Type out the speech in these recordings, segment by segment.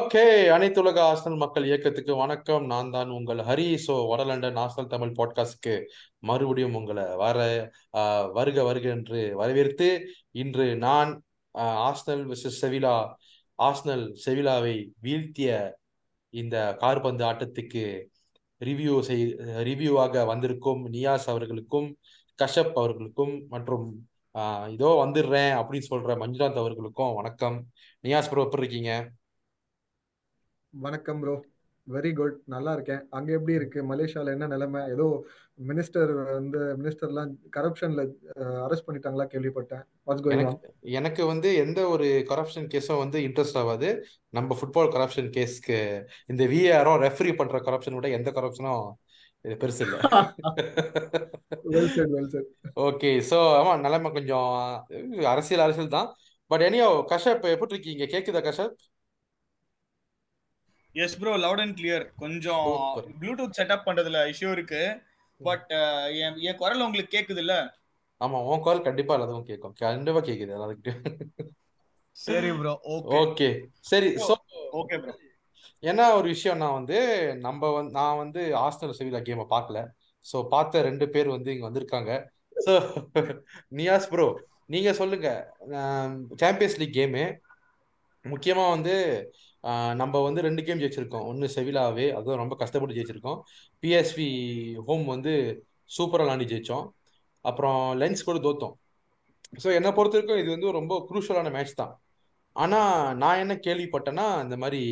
Okay அனைத்துலக Arsenal மக்கள் இயக்கத்துக்கு வணக்கம். நான் தான் உங்கள் ஹரி. ஸோ வடலண்டன் ஆசனல் தமிழ் பாட்காஸ்ட்க்கு மறுபடியும் உங்களை வர வருக வருக என்று வரவேற்று இன்று நான் ஆஸ்னல் விசஸ் செவிலா ஆஸ்னல் செவிலாவை வீழ்த்திய இந்த கார்பந்து ஆட்டத்துக்கு ரிவ்யூ செய் ரிவ்யூவாக வந்திருக்கும் நியாஸ் அவர்களுக்கும் கஷப் அவர்களுக்கும் மற்றும் இதோ வந்துடுறேன் அப்படின்னு சொல்ற மஞ்சுநாத் அவர்களுக்கும் வணக்கம். நியாஸ் ப்ரோ எப்படி இருக்கீங்க? வணக்கம் ப்ரோ வெரி குட் நல்லா இருக்கேன். அங்க எப்படி இருக்கு? மலேசியால என்ன நிலைமை? ஏதோ மினிஸ்டர் வந்து மினிஸ்டர்லாம் கரப்ஷன்ல அரெஸ்ட் பண்ணிட்டாங்களா கேள்விப்பட்டேன். எனக்கு வந்து எந்த ஒரு கரப்ஷன் கேஸும் வந்து இன்ட்ரெஸ்ட் ஆகாது. நம்ம ஃபுட்பால் கரப்ஷன் கேஸ்க்கு இந்த விஏஆரோ ரெஃபரி பண்ற கரப்ஷன் விட எந்த கரப்ஷனும் இது பெருசு இல்லை. ஓகே ஸோ ஆமா நிலைமை கொஞ்சம் அரசியல் அரசியல் தான். பட் எனியோ கஷப் எப்படி இருக்கீங்க கேக்குதா Kashyap? Yes bro loud and clear கொஞ்சம் ப்ளூடூத் செட்டப் பண்றதுல இஷ்யூ இருக்கு. பட் என் என் குரல் உங்களுக்கு கேக்குது இல்ல ஆமா உன் கால் கண்டிப்பா எல்லாத்துக்கும் கேட்கும் கண்டிப்பா கேக்குது எல்லாத்துக்கிட்டையும். சரி ப்ரோ ஓகே ஓகே சரி ஸோ ஓகே ப்ரோ என்ன ஒரு விஷயம்னா வந்து நம்ம வந்து நான் வந்து ஆஸ்டல் செவிலா கேமை பார்க்கல. ஸோ பார்த்த ரெண்டு பேர் வந்து இங்க வந்திருக்காங்க. ஸோ நியாஸ் ப்ரோ நீங்க சொல்லுங்க. சாம்பியன்ஸ் லீக் கேமு முக்கியமா வந்து நம்ம வந்து ரெண்டு கேம் ஜெயிச்சிருக்கோம். ஒன்று செவிலாவே அதுவும் ரொம்ப கஷ்டப்பட்டு ஜெயிச்சிருக்கோம். பிஎஸ்வி ஹோம் வந்து சூப்பராக விளாண்டு ஜெயித்தோம் அப்புறம் லென்ஸ் கூட தோத்தோம். ஸோ என்னை பொறுத்த வரைக்கும் இது வந்து ரொம்ப குரூஷலான மேட்ச் தான். ஆனால் நான் என்ன கேள்விப்பட்டேன்னா இந்த மாதிரி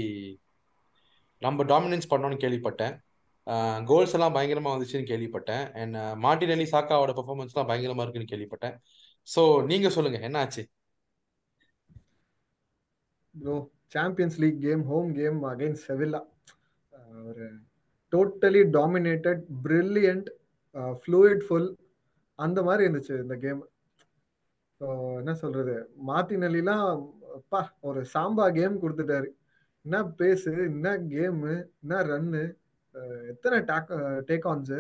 நம்ம டாமினன்ஸ் பண்ணோம்னு கேள்விப்பட்டேன். கோல்ஸ் எல்லாம் பயங்கரமாக வந்துச்சுன்னு கேள்விப்பட்டேன். அண்ட் மார்டினெல்லி சாக்காவோட பெர்ஃபார்மன்ஸ்லாம் பயங்கரமாக இருக்குன்னு கேள்விப்பட்டேன். ஸோ நீங்கள் சொல்லுங்கள் என்ன ஆச்சு? Champions League game home game against Sevilla ஒரு totally dominated brilliant fluid full அந்த மாதிரி இருந்துச்சு இந்த கேம் என்ன சொல்றது? மார்டினெல்லாம் அப்பா ஒரு சாம்பா கேம் கொடுத்துட்டாரு. என்ன பேஸு என்ன கேமு என்ன ரன்னு uh, எத்தனை take take ons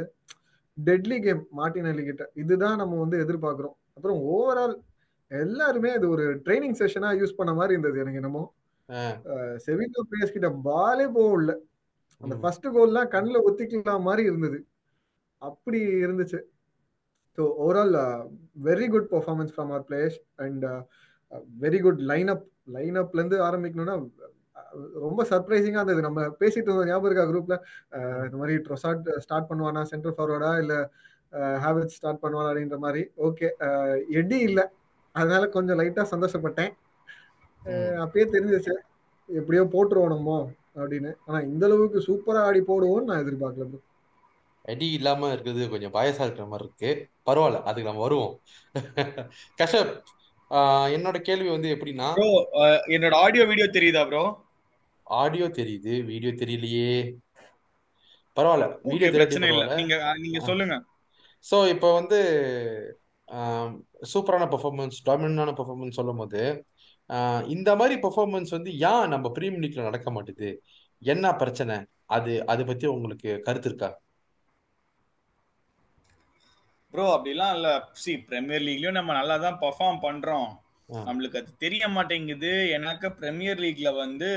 deadly game மாட்டி கிட்ட. இதுதான் நம்ம வந்து எதிர்பார்க்குறோம். அப்புறம் ஓவரால் எல்லாருமே அது ஒரு ட்ரைனிங் செஷனா யூஸ் பண்ண மாதிரி இருந்தது எனக்கு என்னமோ. அஹ், செவிலோ பிளேயர்ஸ் கிட்ட பாலே போகல அந்த ஃபர்ஸ்ட் கோல்லாம் கண்ணில் ஒத்திக்கலாம் மாதிரி இருந்தது. அப்படி இருந்துச்சு. So overall very good performance from our players and very good line up line அப்லேருந்து ஆரம்பிக்கணும்னா ரொம்ப சர்ப்ரைசிங்காக இருந்தது. நம்ம பேசிட்டு இருந்தோம் ஞாபகம் இருக்கா குரூப்ல ம், இந்த மாதிரி ட்ரொசாட் ஸ்டார்ட் பண்ணுவானா சென்டர் ஃபார்வர்டா இல்லை ஹேவர்ட் ஸ்டார்ட் பண்ணுவானா அப்படின்ற மாதிரி? ஓகே எடி இல்லை. அதனால கொஞ்சம் லைட்டாக சந்தோஷப்பட்டேன். அப்பயே தெரிஞ்சிச்சு எப்படியோ போட்டுருவோம் நம்ம அப்படின்னு. ஆனா இந்த அளவுக்கு சூப்பரா ஆடி போடுவோம்னு நான் எதிர்பார்க்கல bro. அடி இல்லாம இருக்கிறது கொஞ்சம் பயசா இருக்கிற மாதிரி இருக்கு. பரவாயில்ல அதுக்கு நம்ம வருவோம். கஷப் ஆஹ், என்னோட கேள்வி வந்து எப்படின்னா ப்ரோ என்னோட ஆடியோ வீடியோ தெரியுதா ப்ரோ ஆடியோ தெரியுது வீடியோ தெரியலையே. பரவாயில்ல வீடியோ பிரச்சனை இல்ல. நீங்க நீங்க. சொல்லுங்க. ஸோ இப்போ வந்து சூப்பரான பெர்ஃபார்மன்ஸ் டாமினண்டான பெர்ஃபார்மன்ஸ் சொல்லும் போது இந்த மாதிரி பெர்ஃபார்மன்ஸ் வந்து ஏன் நம்ம பிரீமியர் லீக்ல நடக்க மாட்டுது? என்ன பிரச்சனை? அது அதை பத்தி உங்களுக்கு கருத்து இருக்கா? ப்ரோ அப்படிலாம் இல்ல. சி பிரீமியர் லீக்லயும் நம்ம நல்லா தான் பெர்ஃபார்ம் பண்றோம் நம்மளுக்கு அது தெரிய மாட்டேங்குது. எனக்கு பிரீமியர் லீக்ல வந்து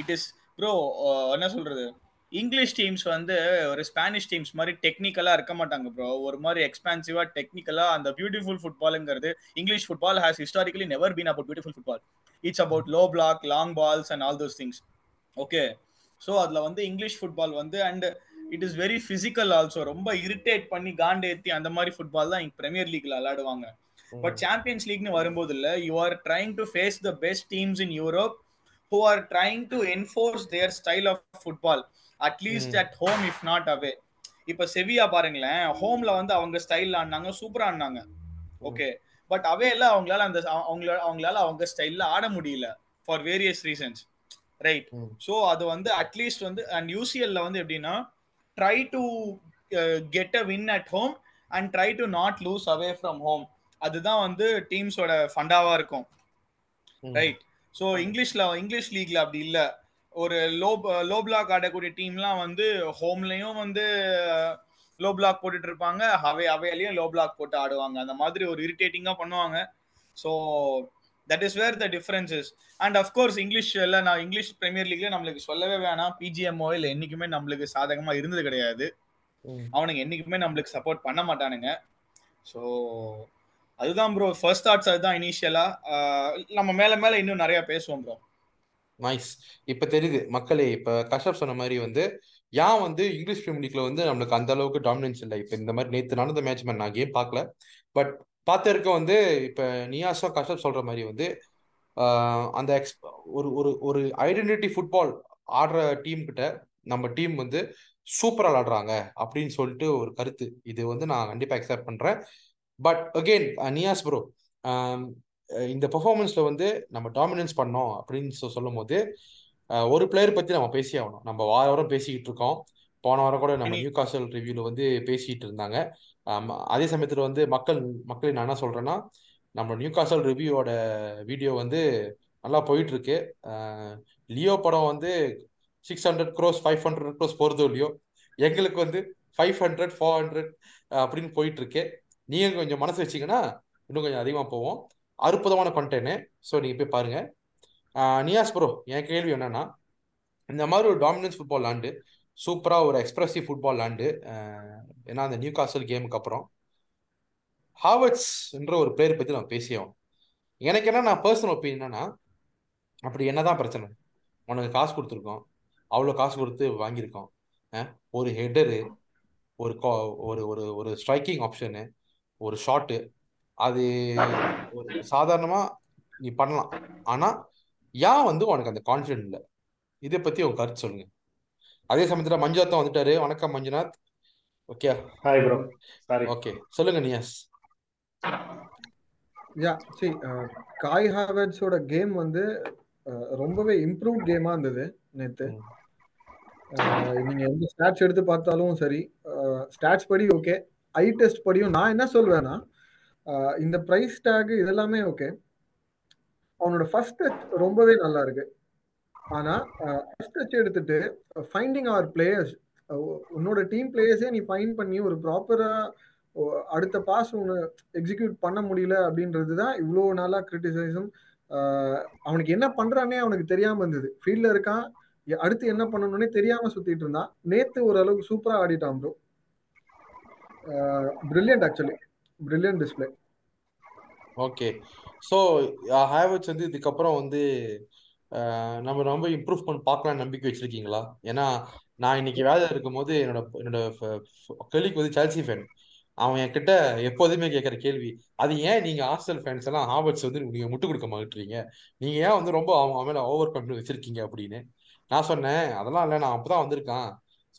இட் இஸ் ப்ரோ என்ன சொல்றது? இங்கிலீஷ் டீம்ஸ் வந்து ஒரு ஸ்பானிஷ் டீம்ஸ் மாதிரி டெக்னிக்கலா இருக்க மாட்டாங்க ப்ரோ ஒரு மாதிரி எக்ஸ்பான்சிவாக டெக்னிக்கலா அந்த beautiful ஃபுட்பாலுங்கிறது English football has historically never been about beautiful football it's about low block long balls and all those things okay so அதில் வந்து இங்கிலீஷ் ஃபுட்பால் வந்து and it is very physical also ரொம்ப irritate பண்ணி காண்டேத்தி அந்த மாதிரி football தான் இங்கே பிரீமியர் லீக்ல விளையாடுவாங்க. பட் சாம்பியன்ஸ் லீக்னு வரும்போது இல்ல you are trying to face the best teams in Europe who are trying to enforce their style of football at least at home if not away இப்ப செவியா பாருங்களேன் ஹோம்ல வந்து அவங்க ஸ்டைல் ஆடினாங்க சூப்பரா ஆடினாங்க. ஓகே பட் அவேல அவங்களால அந்த அவங்களால அவங்களால அவங்க ஸ்டைல்ல ஆட முடியல for various reasons right so அது வந்து அட்லீஸ்ட் வந்து அண்ட் யூசிஎல்ல வந்து எப்படின்னா try to get a win at home and try to not lose away from home அதுதான் வந்து டீம்ஸோட ஃபண்டாவா இருக்கும். ரைட் ஸோ இங்கிலீஷ்ல இங்கிலீஷ் லீக்ல அப்படி இல்ல. ஒரு லோ லோ பிளாக் ஆடக்கூடிய டீம்லாம் வந்து ஹோம்லயும் வந்து லோ பிளாக் போட்டுட்டு இருப்பாங்க. அவே அவையிலயும் லோ பிளாக் போட்டு ஆடுவாங்க. அந்த மாதிரி ஒரு இரிட்டேட்டிங்கா பண்ணுவாங்க. So that is where the differences and of course English எல்லாம் நான் இங்கிலீஷ் பிரீமியர் லீக்ல நம்மளுக்கு சொல்லவே வேணாம். பிஜிஎம்ஓ இல்லை என்னைக்குமே நம்மளுக்கு சாதகமா இருந்தது கிடையாது. அவனுங்க என்னைக்குமே நம்மளுக்கு சப்போர்ட் பண்ண மாட்டானுங்க. ஸோ அதுதான் ப்ரோ ஃபர்ஸ்ட் தாட்ஸ் அதுதான் இனிஷியலா நம்ம மேல மேல இன்னும் நிறைய பேசுவோம் ப்ரோ நைஸ் இப்ப தெரியுது மக்களே இப்ப கஷப் சொன்ன மாதிரி வந்து ஏன் வந்து இங்கிலீஷ் பிரீமியர் லீக்ல வந்து நம்மளுக்கு அந்த அளவுக்கு டாமினன்ஸ் இல்லை. இப்ப இந்த மாதிரி நேற்று நடந்த மேட்ச் மாதிரி நான் கேம் பார்க்கல பட் பார்த்திருக்க வந்து இப்ப நியாசா கஷப் சொல்ற மாதிரி வந்து அந்த எக்ஸ் ஒரு ஒரு ஒரு ஐடென்டிட்டி ஃபுட்பால் ஆடுற டீம் கிட்ட நம்ம டீம் வந்து சூப்பரா விளாடுறாங்க அப்படின்னு சொல்லிட்டு ஒரு கருத்து. இது வந்து நான் கண்டிப்பா அக்செப்ட் பண்றேன். பட் அகெயின் நியாஸ் ப்ரோ இந்த பெர்ஃபார்மன்ஸ்ல வந்து நம்ம டாமினன்ஸ் பண்ணோம் அப்படின்னு சொல்லும் போது ஒரு பிளேயர் பத்தி நம்ம பேசி ஆகணும். நம்ம வார வாரம் பேசிக்கிட்டு இருக்கோம். போன வாரம் கூட நம்ம நியூ காசல் ரிவ்யூல வந்து பேசிட்டு இருந்தாங்க. அதே சமயத்துல வந்து மக்கள் மக்கள் நான் என்ன சொல்றேன்னா நம்ம நியூ காசல் ரிவ்யூவோட வீடியோ வந்து நல்லா போயிட்டு இருக்கு அஹ், லியோ படம் வந்து six hundred crores five hundred crores போறதோ இல்லையோ எங்களுக்கு வந்து ஃபைவ் ஹண்ட்ரட் ஃபோர் ஹண்ட்ரட் அப்படின்னு போயிட்டு இருக்கு நீங்க கொஞ்சம் மனசு வச்சீங்கன்னா இன்னும் கொஞ்சம் அதிகமாக போவோம். அற்புதமான கண்டென்ட் ஸோ நீங்கள் போய் பாருங்க. நியாஸ் ப்ரோ என் கேள்வி என்னன்னா இந்த மாதிரி ஒரு டாமினன்ஸ் ஃபுட்பால் விளாண்டு சூப்பராக ஒரு எக்ஸ்பிரசிவ் ஃபுட்பால் விளாண்டு ஏன்னா அந்த நியூ காசல் கேமுக்கு அப்புறம் ஹாவர்ட்ஸ்ன்ற ஒரு பிளேயர் பற்றி நம்ம பேசியோம் எனக்கு என்ன நான் பர்சனல் ஒப்பீனியன் என்னன்னா அப்படி என்னதான் பிரச்சனை. உனக்கு காசு கொடுத்துருக்கோம். அவ்வளோ காசு கொடுத்து வாங்கியிருக்கோம். ஒரு ஹெட்டரு ஒரு கா- ஒரு ஒரு ஒரு ஸ்ட்ரைக்கிங் ஆப்ஷனு ஒரு ஷாட்டு அது ஒரு சாதாரணமா நீ பண்ணலாம். ஆனா ஏன் வந்து உனக்கு அந்த கான்ஃபிடென்ட் இல்லை. இதை பத்தி உங்க கருத்து சொல்லுங்க. அதே சமயத்துல மஞ்சுநாத் வந்துட்டாரு. வணக்கம் Manjunath. Okay hi bro sorry okay சொல்லுங்க நியாஸ். யா சி காய் ஹாவர்ட்ஸோட கேம் வந்து ரொம்பவே இம்ப்ரூவ் கேமா இருந்தது நேத்து. ம், அஹ், நீங்க எந்த ஸ்டாட்ஸ் எடுத்து பார்த்தாலும் சரி ஸ்டாட்ஸ் படி ஓகே ஐ டெஸ்ட் படியும் நான் என்ன சொல்வேன்னா இந்த ப்ரைஸ் டேக் இதெல்லாமே ஓகே அவனோட ஃபர்ஸ்ட் டச் ரொம்பவே நல்லா இருக்கு. ஆனா ஃபர்ஸ்ட் டச் எடுத்துட்டு ஃபைண்டிங் அவர் பிளேயர்ஸ் உன்னோட டீம் பிளேயர்ஸே நீ ஃபைண்ட் பண்ணி ஒரு ப்ராப்பரா அடுத்த பாஸ் ஒன்று எக்ஸிக்யூட் பண்ண முடியல அப்படின்றது தான் இவ்வளோ நாளா கிரிட்டிசைசம் அவனுக்கு என்ன பண்றானே அவனுக்கு தெரியாம இருந்தது. ஃபீல்ட்ல இருக்கான். அடுத்து என்ன பண்ணணும்னே தெரியாம சுத்திட்டு இருந்தான். நேத்து ஓரளவுக்கு சூப்பரா ஆடிட்டான் bro brilliant actually brilliant display okay so Havertz வந்து இதுக்கப்புறம் வந்து நம்ம ரொம்ப இம்ப்ரூவ் பண்ணி பார்க்கலாம் நம்பிக்கை வச்சிருக்கீங்களா? ஏன்னா நான் இன்னைக்கு வேலை இருக்கும்போது என்னோட என்னோட கலிக் வந்து செல்சி ஃபேன் அவன் என்கிட்ட எப்போதுமே கேட்குற கேள்வி அது ஏன் நீங்கள் ஹாஸ்டல் ஃபேன்ஸ் எல்லாம் ஹாபர்ட்ஸ் வந்து நீங்கள் முட்டு கொடுக்க மாட்டீங்க? நீங்கள் ஏன் வந்து ரொம்ப அவன் அவன் மேலே ஓவர் பண்ணி வச்சிருக்கீங்க? அப்படின்னு. நான் சொன்னேன் அதெல்லாம் இல்லை நான் அப்போ தான் வந்திருக்கான்.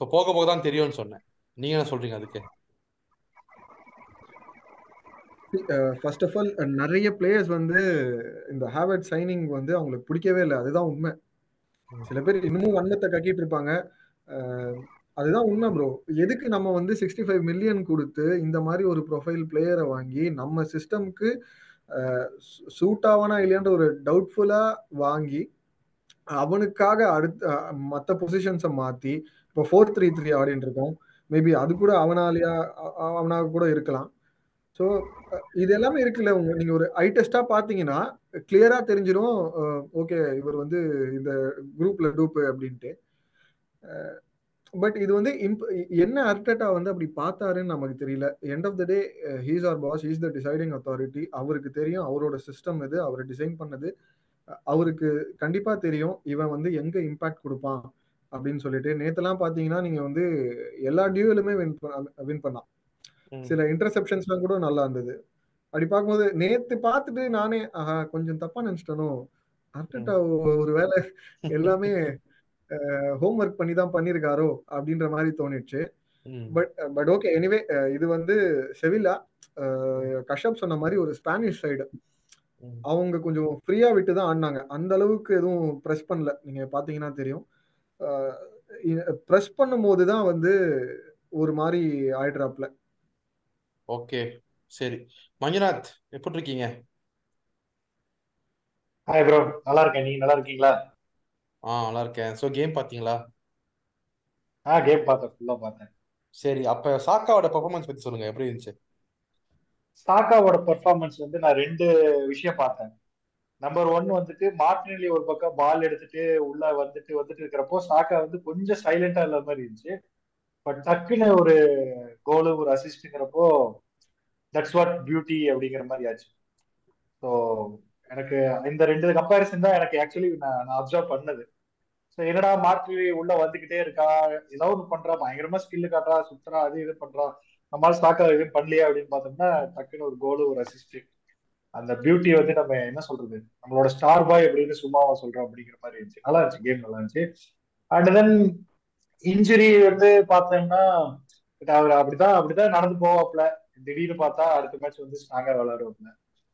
ஸோ போக போக தான் தெரியும்னு சொன்னேன். நீங்கள் என்ன சொல்கிறீங்க அதுக்கு? ஃபர்ஸ்ட் ஆஃப் ஆல் நிறைய பிளேயர்ஸ் வந்து இந்த ஹேவர்ட் சைனிங் வந்து அவங்களுக்கு பிடிக்கவே இல்லை. அதுதான் உண்மை. சில பேர் இன்னமும் வண்ணத்தை கக்கிட்டு இருப்பாங்க. அதுதான் உண்மை ப்ரோ எதுக்கு நம்ம வந்து சிக்ஸ்டி ஃபைவ் மில்லியன் கொடுத்து இந்த மாதிரி ஒரு ப்ரொஃபைல் பிளேயரை வாங்கி நம்ம சிஸ்டம்க்கு சூட் ஆவானா இல்லையான்ற ஒரு டவுட்ஃபுல்லா வாங்கி அவனுக்காக அடுத்த மற்ற பொசிஷன்ஸை மாத்தி இப்போ ஃபோர் த்ரீ த்ரீ ஆடிட்டு இருக்கோம். மேபி அது கூட அவனாலியா அவனாக கூட இருக்கலாம். ஸோ இது எல்லாமே இருக்குல்ல உங்க நீங்க ஒரு ஐ டெஸ்டா பாத்தீங்கன்னா கிளியரா தெரிஞ்சிடும் ஓகே இவர் வந்து இந்த குரூப்ல டூப்பு அப்படின்ட்டு. பட் இது வந்து இம்ப என்ன அர்டட்டா வந்து அப்படி பார்த்தாருன்னு நமக்கு தெரியல. End of the day he's our boss he's the deciding authority அவருக்கு தெரியும் அவரோட சிஸ்டம் இது அவர் டிசைன் பண்ணது. அவருக்கு கண்டிப்பா தெரியும் இவன் வந்து எங்க இம்பாக்ட் கொடுப்பான் அப்படின்னு சொல்லிட்டு. நேத்தெல்லாம் பாத்தீங்கன்னா நீங்க வந்து எல்லா டியூலுமே வின் வின் பண்ணான் சில இன்டர்செப்ஷன்ஸ்லாம் கூட நல்லா இருந்தது. அப்படி பார்க்கும்போது நேத்து பார்த்துட்டு நானே ஆஹா கொஞ்சம் தப்பா நினைச்சிட்டனோ? அர்டட்டா ஒரு வேலை எல்லாமே ஹோம்ஒர்க் பண்ணி தான் பண்ணியிருக்காரோ அப்படின்ற மாதிரி தோணிடுச்சு. பட் பட் ஓகே எனிவே இது வந்து செவில்லா கஷப் சொன்ன மாதிரி ஒரு ஸ்பானிஷ் சைடு. அவங்க கொஞ்சம் ஃப்ரீயா விட்டு தான் ஆடினாங்க. அந்த அளவுக்கு எதுவும் ப்ரெஸ் பண்ணல. நீங்க பாத்தீங்கன்னா தெரியும். ப்ரெஸ் பண்ணும்போது தான் வந்து ஒரு மாதிரி ஆயிடுறாப்ல ஓகே சரி. மஞ்சுநாத் எப்படி இருக்கீங்க ஹாய் ப்ரோ நல்லா இருக்கேன். நீங்க நல்லா இருக்கீங்களா? ஆ நல்லா இருக்கேன். ஸோ கேம் பார்த்தீங்களா? ஆ கேம் பார்த்தேன். ஃபுல்லா பார்த்தேன். சரி அப்ப சாக்காவோட பெர்ஃபார்மன்ஸ் பத்தி சொல்லுங்க. எப்படி இருந்துச்சு? சாக்காவோட பெர்ஃபார்மன்ஸ் வந்து நான் ரெண்டு விஷயம் பார்த்தேன். நம்பர் ஒன் வந்துட்டு மார்டினலி ஒரு பக்கம் பால் எடுத்துட்டு உள்ள வந்துட்டு வந்துட்டு இருக்கிறப்போ சாக்கா வந்து கொஞ்சம் சைலண்டா இல்லாத மாதிரி இருந்துச்சு. பட் டக்குன்னு ஒரு கோலு ஒரு அசிஸ்ட்ங்கிறப்போ தட்ஸ் வாட் பியூட்டி அப்படிங்கிற மாதிரி ஆச்சு. ஸோ எனக்கு இந்த ரெண்டு கம்பேரிசன் தான் எனக்கு ஆக்சுவலி நான் நான் அப்சர்வ் பண்ணது. ஸோ என்னடா மார்டினலி உள்ள வந்துகிட்டே இருக்கா? ஏதோ ஒன்று பண்றா? பயங்கரமா ஸ்கில்லு காட்டுறா சுத்துறா அது இது பண்றா. நம்மளால சாக்கா எதுவும் பண்ணலையா அப்படின்னு பார்த்தோம்னா டக்குன்னு ஒரு கோலு ஒரு அசிஸ்ட் அந்த பியூட்டி வந்து நம்ம என்ன சொல்றது? நம்மளோட ஸ்டார் பாய் அப்படின்னு சும்மாவா சொல்றோம் அப்படிங்கிற மாதிரி இருந்துச்சு. நல்லா இருந்துச்சு கேம் நல்லா இருந்துச்சு. அண்ட் தென் இன்ஜுரி வந்து பார்த்தோம்னா அவர் அப்படிதான் அப்படிதான் நடந்து போவாப்ல திடீர்னு பார்த்தா அடுத்த மேட்ச் வந்து ஸ்ட்ராங்கா விளையாடுவாப்ல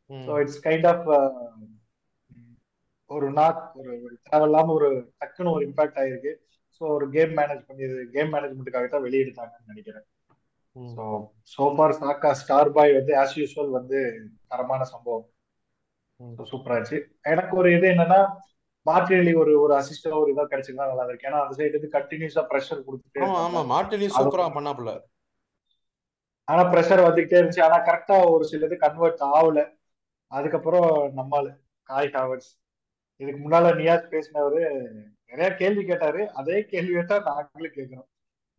ஸோ இட்ஸ் கைண்ட் ஆஃப் ஒரு நாட் ஒரு தேவையில்லாம ஒரு டக்குன்னு ஒரு இம்பாக்ட் ஆயிருக்கு. ஸோ ஒரு கேம் மேனேஜ் பண்ணி கேம் மேனேஜ்மெண்ட்டுக்காக தான் வெளியெடுத்தாங்கன்னு நினைக்கிறேன். So so far Saka star boy வந்து ஆஸ் யூஸ்வல் வந்து தரமான சம்பவம். சூப்பரா இருந்துச்சு எனக்கு ஒரு இது என்னன்னா மார்டினலி ஒரு ஒரு அசிஸ்டோ ஒரு இதா கிடைச்சிருந்தா நல்லா இருக்கு ஏன்னா அந்த சைடு வந்து கண்டினியூஸா ப்ரெஷர் கொடுத்துட்டே ஆமா மார்டினி சூப்பரா பண்ணாப்புல. ஆனா ப்ரெஷர் வந்துகிட்டே இருந்துச்சு. ஆனா கரெக்டா ஒரு சில இது கன்வெர்ட் ஆகல. அதுக்கப்புறம் நம்மால் காய் ஹாவர்ஸ் இதுக்கு முன்னால நியாஸ் பேசினவரு நிறைய கேள்வி கேட்டாரு. அதே கேள்வி கேட்டா நாங்களும் கேட்கிறோம்.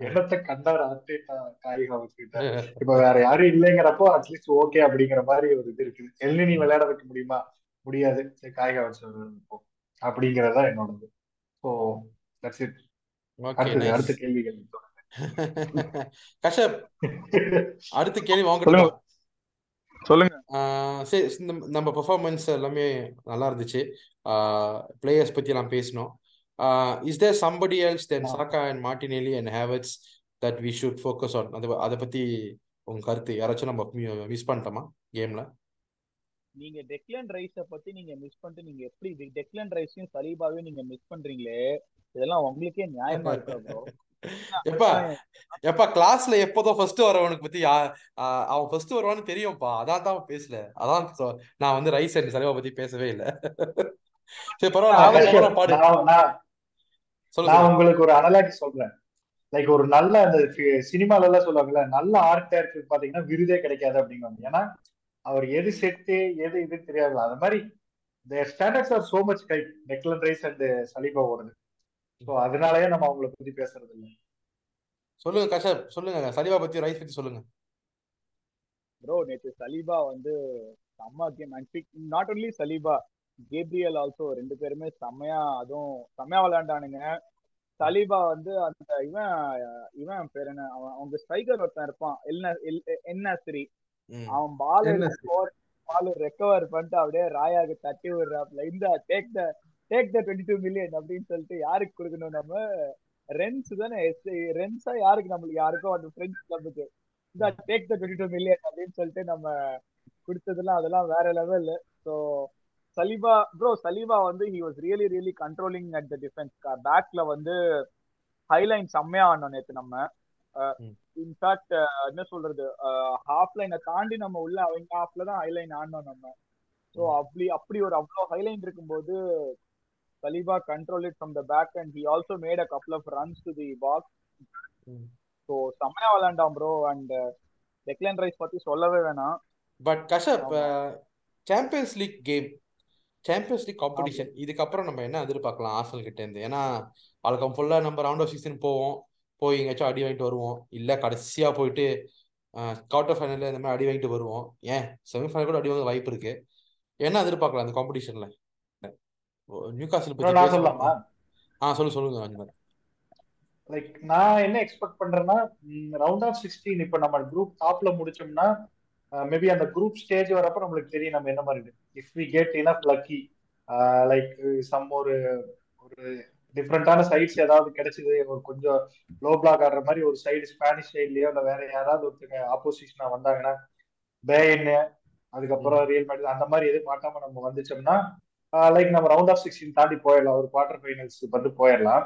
இடத்த கண்டார் ஆர்டேட்டா காய் ஹாவர்ஸ் கிட்ட? இப்ப வேற யாரும் இல்லைங்கிறப்போ அட்லீஸ்ட் ஓகே அப்படிங்கிற மாதிரி ஒரு இது இருக்குது. எல்லினி விளையாட வைக்க முடியுமா? முடியாது. காய் ஹாவர்ஸ் அப்படிங்கறதா என்னோடது. ஸோ தட்ஸ் இட் அடுத்தது அடுத்த கேள்விகள். கஷப் அடுத்த கேள்வி வாங்க சொல்லுங்க. சரி நம்ம பெர்ஃபார்மன்ஸ் எல்லாமே நல்லா இருந்துச்சு. பிளேயர்ஸ் பத்தி எல்லாம் பேசணும் is there somebody else then Saka and Martinelli and Havertz that we should focus on அது அதை பத்தி உங்க கருத்து. யாராச்சும் நம்ம மிஸ் பண்ணிட்டோமா? கேம்ல நீங்க டெக்லன் ரைஸ பத்தி நீங்க மிஸ் பண்ணிட்டு நீங்க எப்படி டெக்லன் ரைஸையும் சலீபாவையும் நீங்க மிஸ் பண்றீங்களே? இதெல்லாம் உங்களுக்கே நியாயமா இருக்கா எப்பா எப்பா கிளாஸ்ல எப்போதோ ஃபர்ஸ்ட் வரவனுக்கு பத்தி அவன் ஃபர்ஸ்ட் வருவான்னு தெரியும்ப்பா. அதான் தான் பேசல. அதான் நான் வந்து ரைஸ் அண்ட் சலீபா பத்தி பேசவே இல்லை. சரி பரவாயில்ல பாடு. நான் உங்களுக்கு ஒரு அனலாக்கி சொல்றேன். லைக் ஒரு நல்ல அந்த சினிமால எல்லாம் சொல்லுவாங்கல்ல நல்ல ஆர்ட் டைரக்டர் பாத்தீங்கன்னா விருதே கிடைக்காது அப்படிங்குவாங்க. ஏன்னா அவர் எது செட்டு எது இதுன்னு தெரியாது. அது மாதிரி ஸ்டாண்டர்ட்ஸ் ஆர் சோ மச் கை நெக்லன் ரைஸ் அண்ட் சலீபா ஓடுது. ஸோ அதனாலயே நம்ம அவங்கள பத்தி பேசுறது இல்லை சொல்லுங்க கஷப். சொல்லுங்க சலீபா பத்தி ரைஸ் பத்தி சொல்லுங்க. ப்ரோ நேற்று சலீபா வந்து செம்ம game and not only Saliba Gabriel also ரெண்டு பேருமே செம்மையா அதுவும் செம்மையா விளையாண்டானுங்க. சலீபா வந்து அந்த இவன் இவன் பேர் என்ன? அவன் அவங்க ஸ்ட்ரைக்கர் ஒருத்தன் இருப்பான். என்எஸ்ரி அவன் பால் பால் ரெக்கவர் பண்ணிட்டு அப்படியே ராயாக தட்டி விடுறாப்ல இந்த take the take the twenty two million அப்படின்னு சொல்லிட்டு யாருக்கு கொடுக்கணும் நம்ம? ரென்ஸ் தானே ரென்ஸா யாருக்கு நம்மளுக்கு? யாருக்கும் அந்த பிரெஞ்சு கிளப்புக்கு இந்த take the twenty two million அப்படின்னு சொல்லிட்டு நம்ம கொடுத்ததெல்லாம் அதெல்லாம் வேற level so Saliba bro Saliba வந்து he was really really controlling at the defence பேக்ல வந்து ஹைலைன் செம்மையா ஆனோம் நேற்று நம்ம. இன்ஃபேக்ட் என்ன சொல்றது? ஹாஃப் லைனை தாண்டி நம்ம உள்ள அவங்க ஹாஃப்ல தான் ஹைலைன் ஆனோம் நம்ம. ஸோ அப்படி அப்படி ஒரு அவ்வளோ ஹைலைன் இருக்கும்போது Saliba control it from the back and he also made a couple of runs to the box so செம்மையா விளையாண்டான் ப்ரோ அண்ட் டெக்லைன் ரைஸ் பத்தி சொல்லவே வேணாம். But Kashyap Champions League game Champions League competition இதுக்கப்புறம் நம்ம என்ன எதிர்பார்க்கலாம் ஆசல் கிட்ட இருந்து ஏன்னா வழக்கம் ஃபுல்லா நம்ம ரவுண்ட் ஆஃப் சீசன் போவோம். போய் எங்கேயாச்சும் அடி வாங்கிட்டு வருவோம். இல்ல கடைசியா போயிட்டு குவார்டர் ஃபைனல்ல இந்த மாதிரி அடி வாங்கிட்டு வருவோம். ஏன்? செமிஃபைனல் கூட அடி வாங்க வாய்ப்பு இருக்கு. என்ன எதிர்பார்க்கலாம் அந்த காம்படிஷன்ல நியூ காசில் ஆ சொல்லு சொல்லுங்க லைக் நான் என்ன எக்ஸ்பெக்ட் பண்றேன்னா ரவுண்ட் ஆஃப் சிக்ஸ்டீன் இப்போ நம்ம குரூப் டாப்ல முடிச்சோம்னா மேபி அந்த குரூப் ஸ்டேஜ் வரப்ப நம்மளுக்கு தெரியும் நம்ம என்ன மாதிரி if we get enough lucky like some ஒரு ஒரு டிஃப்ரெண்டான சைட்ஸ் ஏதாவது கிடைச்சது ஒரு கொஞ்சம் லோ பிளாக் ஆடுற மாதிரி ஒரு சைடு ஸ்பானிஷ் சைட்லயோ இல்லை வேற யாராவது ஒருத்தங்க ஆப்போசிஷனா வந்தாங்கன்னா பேன்னு அதுக்கப்புறம் ரியல் மேட்ச் அந்த மாதிரி எதுவும் மாட்டாம நம்ம வந்துச்சோம்னா லைக் நம்ம ரவுண்ட் ஆஃப் சிக்ஸ்டீன் தாண்டி போயிடலாம். ஒரு குவார்டர் ஃபைனல்ஸ் வந்து போயிடலாம்.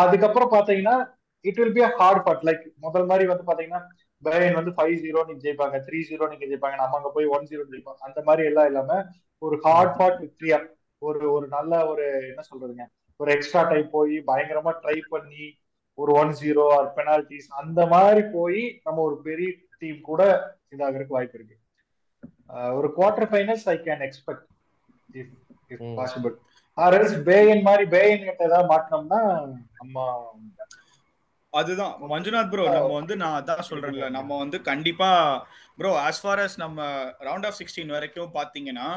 அதுக்கப்புறம் பாத்தீங்கன்னா it will be a hard but like முதல் மாதிரி வந்து பாத்தீங்கன்னா பேன் வந்து ஃபைவ் ஜீரோ நீங்க ஜெயிப்பாங்க த்ரீ ஜீரோ நீங்க ஜெயிப்பாங்க நம்ம அங்க போய் ஒன் ஜீரோ ஜெயிப்பாங்க அந்த மாதிரி எல்லாம் இல்லாம ஒரு ஹார்ட் ஃபாட் விக்டரியா ஒரு ஒரு நல்ல ஒரு என்ன சொல்றதுங்க? ஒரு எக்ஸ்ட்ரா டைம் போய் பயங்கரமா ட்ரை பண்ணி ஒரு ஒன் ஜீரோ ஆர் பெனால்டிஸ் அந்த மாதிரி போய் நம்ம ஒரு பெரிய டீம் கூட இதாகிறதுக்கு வாய்ப்பு இருக்கு. ஒரு quarter finals I can expect if if hmm. Possible Bayern மாதிரி பேயன் கிட்ட ஏதாவது மாட்டினோம்னா நம்ம அதுதான். மஞ்சுநாத் ப்ரோ நம்ம வந்து நான் அதான் சொல்றேன்ல. நம்ம வந்து கண்டிப்பா ப்ரோ as far as நம்ம ரவுண்ட் ஆஃப் சிக்ஸ்டீன் வரைக்கும் பாத்தீங்கன்னா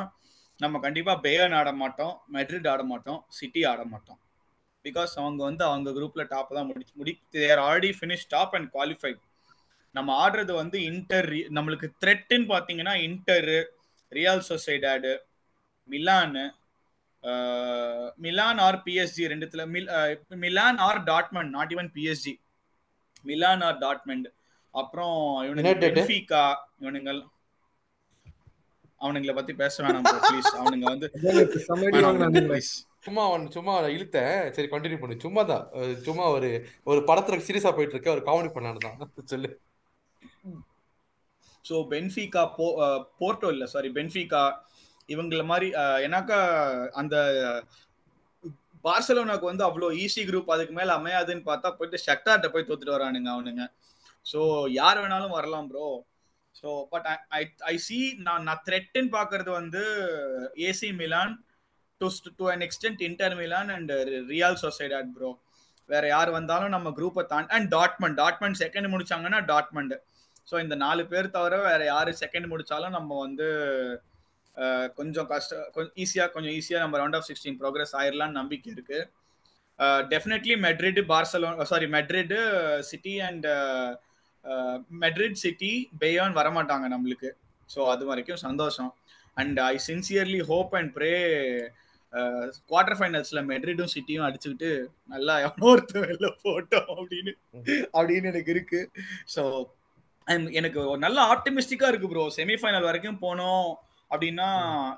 நம்ம கண்டிப்பா பேயன் ஆட மாட்டோம் மெட்ரிட் ஆட மாட்டோம் சிட்டி ஆட மாட்டோம். பிகாஸ் அவங்க வந்து அவங்க குரூப்ல டாப் தான் முடி முடி there already finish top and qualified நம்ம ஆடுறது வந்து இன்டர் நம்மளுக்கு த்ரெட்டுன்னு பாத்தீங்கன்னா Inter Real Sociedad Milan Milan or PSG ரெண்டுத்துல mill Milan or Dortmund not even PSG Milan or Dortmund அப்புறம் இவனுங்க United. பென்ஃபிகா அவனுங்களை பத்தி பேச வேணாம் ப்ளீஸ் அவனுங்க வந்து ப்ளீஸ் சும்மா அவன் சும்மா இழுத்தேன். சரி கண்டினியூ பண்ணு. சும்மா தான் சும்மா ஒரு ஒரு படத்துல சீரியஸா போயிட்டு இருக்க ஒரு காமெடி பண்ணானு தான். சொல்லு. ஸோ பென்ஃபிகா போ போர்ட்டோ இல்லை சாரி பென்ஃபிகா இவங்கள மாதிரி ஏன்னாக்கா அந்த பார்சலோனாக்கு வந்து அவ்வளோ ஈஸி குரூப் அதுக்கு மேல அமையாதுன்னு பார்த்தா போயிட்டு ஷக்டார்ட்ட போய் தோத்துட்டு வரானுங்க அவனுங்க. ஸோ யார் வேணாலும் வரலாம் bro so but I I see நான் நான் த்ரெட்டுன்னு பார்க்கறது வந்து AC Milan to to an extent Inter Milan and Real Sociedad bro வேற யார் வந்தாலும் நம்ம குரூப்பை தாண்டி அண்ட் டாட்மண்ட் டாட்மண்ட் செகண்ட் முடிச்சாங்கன்னா டாட்மண்ட் ஸோ இந்த நாலு பேர் தவிர வேற யார் செகண்ட் முடிச்சாலும் நம்ம வந்து கொஞ்சம் கஷ்டம் கொஞ்சம் ஈஸியாக கொஞ்சம் ஈஸியாக நம்ம ரவுண்ட் ஆஃப் சிக்ஸ்டீன் ப்ரோக்ரஸ் ஆயிடலாம்னு நம்பிக்கை இருக்கு. Definitely Madrid Barcelona sorry Madrid City and Madrid City Bayern வரமாட்டாங்க நம்மளுக்கு. ஸோ அது வரைக்கும் சந்தோஷம். And I sincerely hope and pray quarter ஃபைனல்ஸ்ல மெட்ரிடும் சிட்டியும் அடிச்சுக்கிட்டு நல்லா எவனோ ஒருத்தர் வெளில போட்டோம் அப்படின்னு அப்படின்னு எனக்கு இருக்கு. ஸோ எனக்கு ஒரு நல்ல ஆப்டிமிஸ்டிக்கா இருக்கு ப்ரோ செமிஃபைனல் வரைக்கும் போனோம் அப்படின்னா